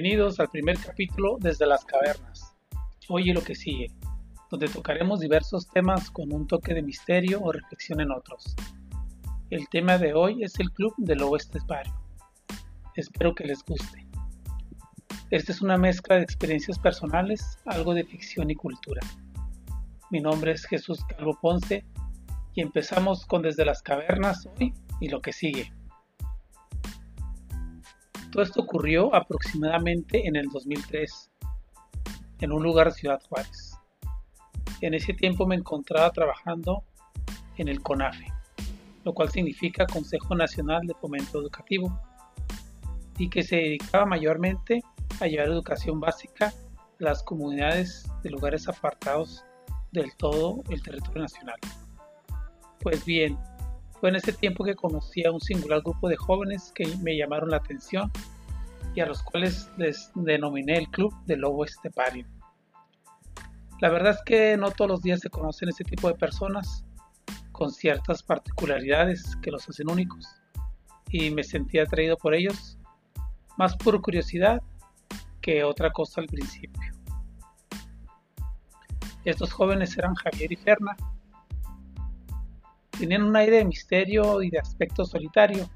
Bienvenidos al primer capítulo desde las cavernas. Oye lo que sigue, donde tocaremos diversos temas con un toque de misterio o reflexión en otros. El tema de hoy es el Club del Lobo Estepario. Espero que les guste. Esta es una mezcla de experiencias personales, algo de ficción y cultura. Mi nombre es Jesús Calvo Ponce y empezamos con Desde las Cavernas hoy y lo que sigue. Todo esto ocurrió aproximadamente en el 2003, en un lugar de Ciudad Juárez. En ese tiempo me encontraba trabajando en el CONAFE, lo cual significa Consejo Nacional de Fomento Educativo, y que se dedicaba mayormente a llevar educación básica a las comunidades de lugares apartados del todo el territorio nacional. Pues bien, fue en ese tiempo que conocí a un singular grupo de jóvenes que me llamaron la atención y a los cuales les denominé el Club del Lobo Estepario. La verdad es que no todos los días se conocen ese tipo de personas con ciertas particularidades que los hacen únicos y me sentí atraído por ellos más por curiosidad que otra cosa al principio. Estos jóvenes eran Javier y Ferna. Tenían un aire de misterio y de aspecto solitario.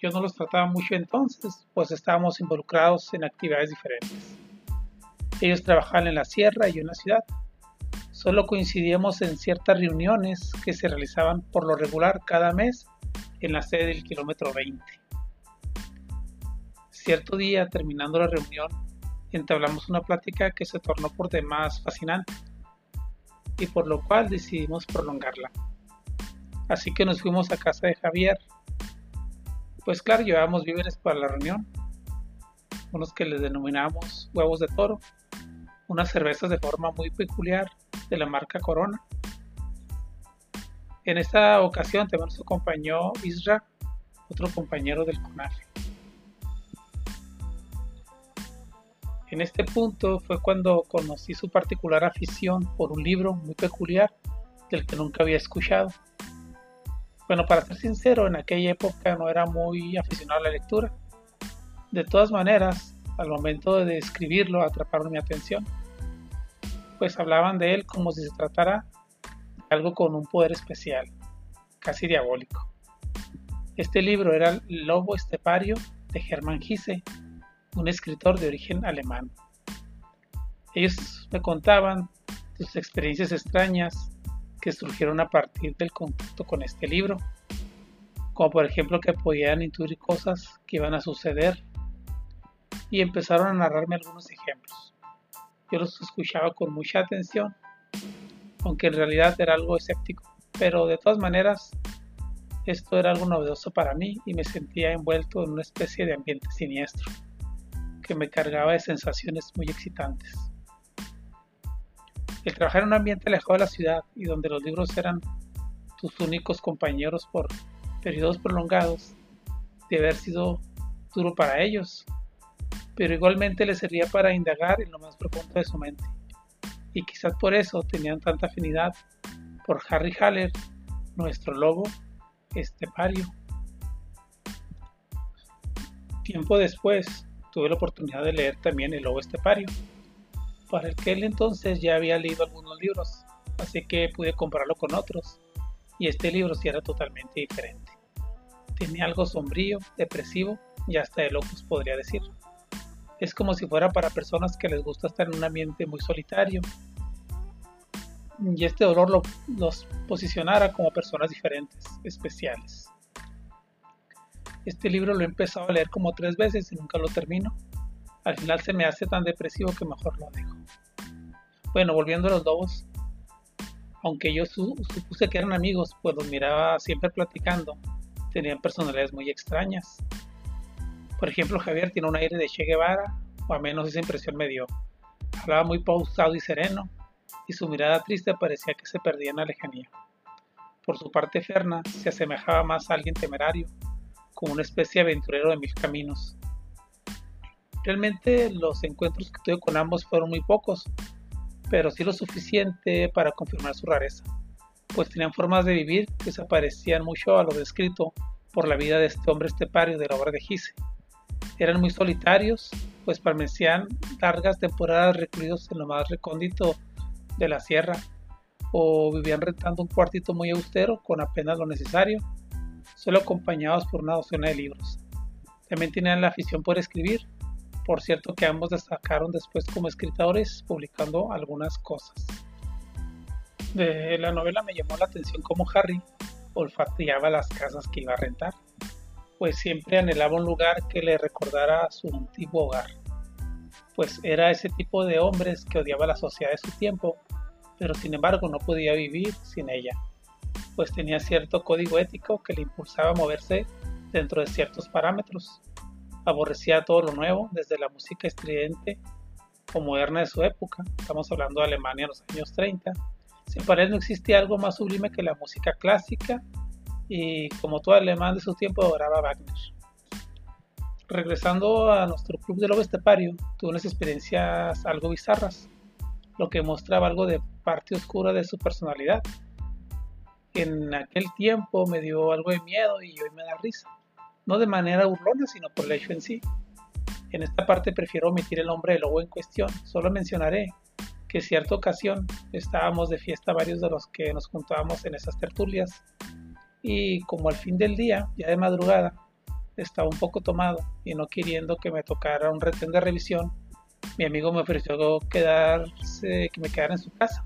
Yo no los trataba mucho entonces, pues estábamos involucrados en actividades diferentes. Ellos trabajaban en la sierra y en la ciudad. Solo coincidíamos en ciertas reuniones que se realizaban por lo regular cada mes en la sede del kilómetro 20. Cierto día, terminando la reunión, entablamos una plática que se tornó por demás fascinante y por lo cual decidimos prolongarla. Así que nos fuimos a casa de Javier. Pues claro, llevábamos víveres para la reunión, unos que les denominamos huevos de toro, unas cervezas de forma muy peculiar de la marca Corona. En esta ocasión también nos acompañó Isra, otro compañero del CONAFE. En este punto fue cuando conocí su particular afición por un libro muy peculiar del que nunca había escuchado. Bueno, para ser sincero, en aquella época no era muy aficionado a la lectura. De todas maneras, al momento de describirlo atraparon mi atención, pues hablaban de él como si se tratara de algo con un poder especial, casi diabólico. Este libro era El Lobo Estepario de Germán Gise, un escritor de origen alemán. Ellos me contaban sus experiencias extrañas que surgieron a partir del contacto con este libro, como por ejemplo que podían intuir cosas que iban a suceder y empezaron a narrarme algunos ejemplos. Yo los escuchaba con mucha atención, aunque en realidad era algo escéptico, pero de todas maneras esto era algo novedoso para mí y me sentía envuelto en una especie de ambiente siniestro que me cargaba de sensaciones muy excitantes. El trabajar en un ambiente alejado de la ciudad y donde los libros eran tus únicos compañeros por periodos prolongados, debe haber sido duro para ellos, pero igualmente les servía para indagar en lo más profundo de su mente. Y quizás por eso tenían tanta afinidad por Harry Haller, nuestro lobo estepario. Tiempo después, tuve la oportunidad de leer también El Lobo Estepario. Para aquel entonces ya había leído algunos libros, así que pude compararlo con otros, y este libro sí era totalmente diferente. Tenía algo sombrío, depresivo y hasta de locos podría decir. Es como si fuera para personas que les gusta estar en un ambiente muy solitario, y este dolor los posicionara como personas diferentes, especiales. Este libro lo he empezado a leer como tres veces y nunca lo termino. Al final se me hace tan depresivo que mejor lo dejo. Bueno, volviendo a los lobos, aunque yo supuse que eran amigos, pues los miraba siempre platicando, tenían personalidades muy extrañas. Por ejemplo, Javier tiene un aire de Che Guevara, o al menos esa impresión me dio. Hablaba muy pausado y sereno, y su mirada triste parecía que se perdía en la lejanía. Por su parte, Ferna se asemejaba más a alguien temerario, como una especie de aventurero de mil caminos. Realmente los encuentros que tuve con ambos fueron muy pocos, pero sí lo suficiente para confirmar su rareza, pues tenían formas de vivir que se parecían mucho a lo descrito por la vida de este hombre estepario de la obra de Gise, Eran muy solitarios, pues permanecían largas temporadas recluidos en lo más recóndito de la sierra, o vivían rentando un cuartito muy austero con apenas lo necesario, solo acompañados por una docena de libros. También tenían la afición por escribir, por cierto que ambos destacaron después como escritores publicando algunas cosas. De la novela me llamó la atención cómo Harry olfateaba las casas que iba a rentar, pues siempre anhelaba un lugar que le recordara su antiguo hogar, pues era ese tipo de hombres que odiaba la sociedad de su tiempo, pero sin embargo no podía vivir sin ella, pues tenía cierto código ético que le impulsaba a moverse dentro de ciertos parámetros. Aborrecía todo lo nuevo, desde la música estridente o moderna de su época, estamos hablando de Alemania en los años 30, sin para no existía algo más sublime que la música clásica y como todo alemán de su tiempo adoraba Wagner. Regresando a nuestro club de lobo estepario, tuve unas experiencias algo bizarras, lo que mostraba algo de parte oscura de su personalidad. En aquel tiempo me dio algo de miedo y hoy me da risa, no de manera burlona, sino por el hecho en sí. En esta parte prefiero omitir el nombre del lobo en cuestión, solo mencionaré que cierta ocasión estábamos de fiesta varios de los que nos juntábamos en esas tertulias y como al fin del día, ya de madrugada, estaba un poco tomado y no queriendo que me tocara un retén de revisión, mi amigo me ofreció quedarse, que me quedara en su casa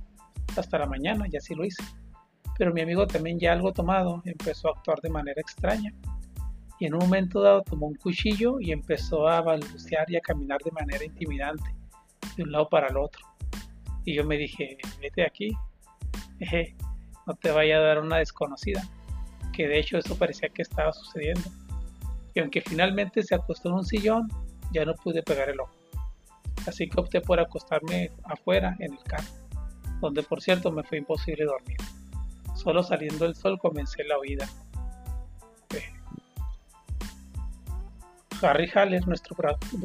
hasta la mañana y así lo hice. Pero mi amigo también ya algo tomado empezó a actuar de manera extraña y en un momento dado tomó un cuchillo y empezó a balbucear y a caminar de manera intimidante de un lado para el otro. Y yo me dije, vete aquí, no te vaya a dar una desconocida, que de hecho eso parecía que estaba sucediendo. Y aunque finalmente se acostó en un sillón, ya no pude pegar el ojo. Así que opté por acostarme afuera en el carro, donde por cierto me fue imposible dormir. Solo saliendo el sol comencé la huida. Harry Haller, nuestro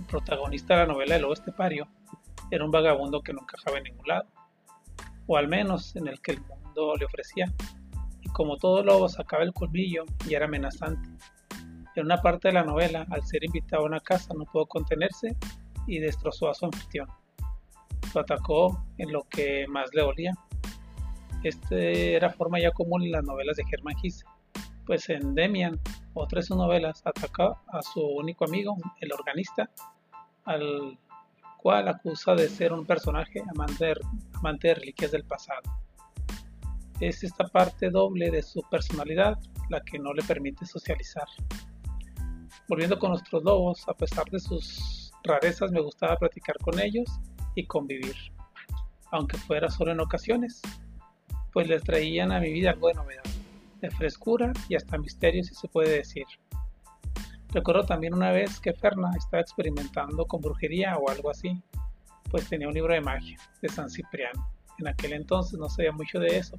protagonista de la novela El Oeste Pario, era un vagabundo que no encajaba en ningún lado, o al menos en el que el mundo le ofrecía, y como todo lobo sacaba el colmillo y era amenazante. En una parte de la novela, al ser invitado a una casa, no pudo contenerse y destrozó a su anfitrión. Lo atacó en lo que más le olía. Este era forma ya común en las novelas de Germán Gise, pues en Demian, otra de sus novelas, atacó a su único amigo, el organista, al cual acusa de ser un personaje amante de, amante de reliquias del pasado. Es esta parte doble de su personalidad la que no le permite socializar. Volviendo con nuestros lobos, a pesar de sus rarezas, me gustaba platicar con ellos y convivir, aunque fuera solo en ocasiones, pues les traían a mi vida algo de novedad, de frescura y hasta misterio si se puede decir. Recuerdo también una vez que Ferna estaba experimentando con brujería o algo así, pues tenía un libro de magia de San Cipriano. En aquel entonces no sabía mucho de eso.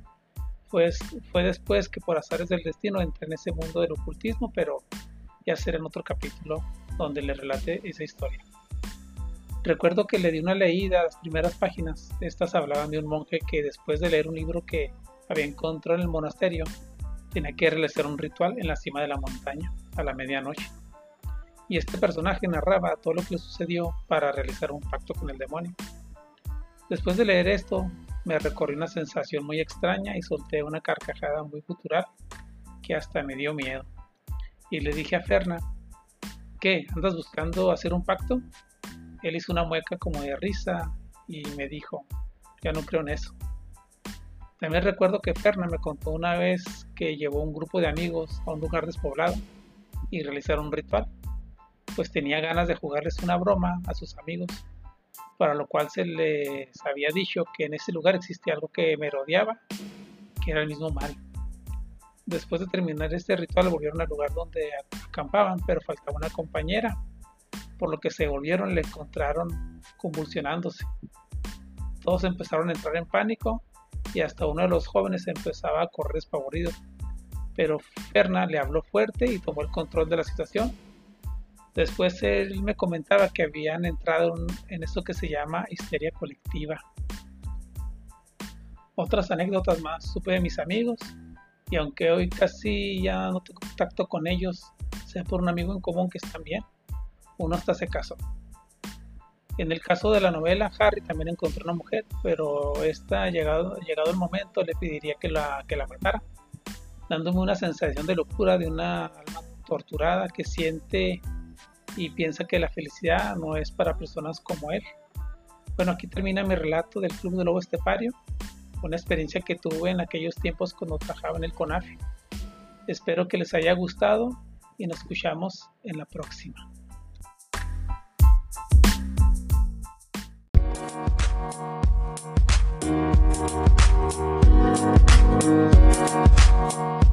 Pues fue después que por azares del destino entré en ese mundo del ocultismo, pero ya será en otro capítulo donde le relate esa historia. Recuerdo que le di una leída a las primeras páginas. Estas hablaban de un monje que después de leer un libro que había encontrado en el monasterio, tenía que realizar un ritual en la cima de la montaña a la medianoche y este personaje narraba todo lo que le sucedió para realizar un pacto con el demonio. Después de leer esto, me recorrió una sensación muy extraña y solté una carcajada muy cultural que hasta me dio miedo. Y le dije a Ferna, ¿qué? ¿Andas buscando hacer un pacto? Él hizo una mueca como de risa y me dijo, ya no creo en eso. También recuerdo que Ferna me contó una vez que llevó un grupo de amigos a un lugar despoblado y realizaron un ritual pues tenía ganas de jugarles una broma a sus amigos, para lo cual se les había dicho que en ese lugar existía algo que me rodeaba, que era el mismo mal. Después de terminar este ritual volvieron al lugar donde acampaban, pero faltaba una compañera, por lo que se volvieron y le encontraron convulsionándose. Todos empezaron a entrar en pánico y hasta uno de los jóvenes empezaba a correr despavorido. Pero Ferna le habló fuerte y tomó el control de la situación Después él me comentaba que habían entrado en esto que se llama histeria colectiva. Otras anécdotas más supe de mis amigos y aunque hoy casi ya no tengo contacto con ellos, sea por un amigo en común que están bien, uno hasta se casó. En el caso de la novela, Harry también encontró una mujer, pero esta, llegado, llegado el momento, le pediría que la, que la matara, dándome una sensación de locura de una alma torturada que siente y piensa que la felicidad no es para personas como él. Bueno, aquí termina mi relato del Club de Lobo Estepario, una experiencia que tuve en aquellos tiempos cuando trabajaba en el CONAFE. Espero que les haya gustado y nos escuchamos en la próxima. Thank you.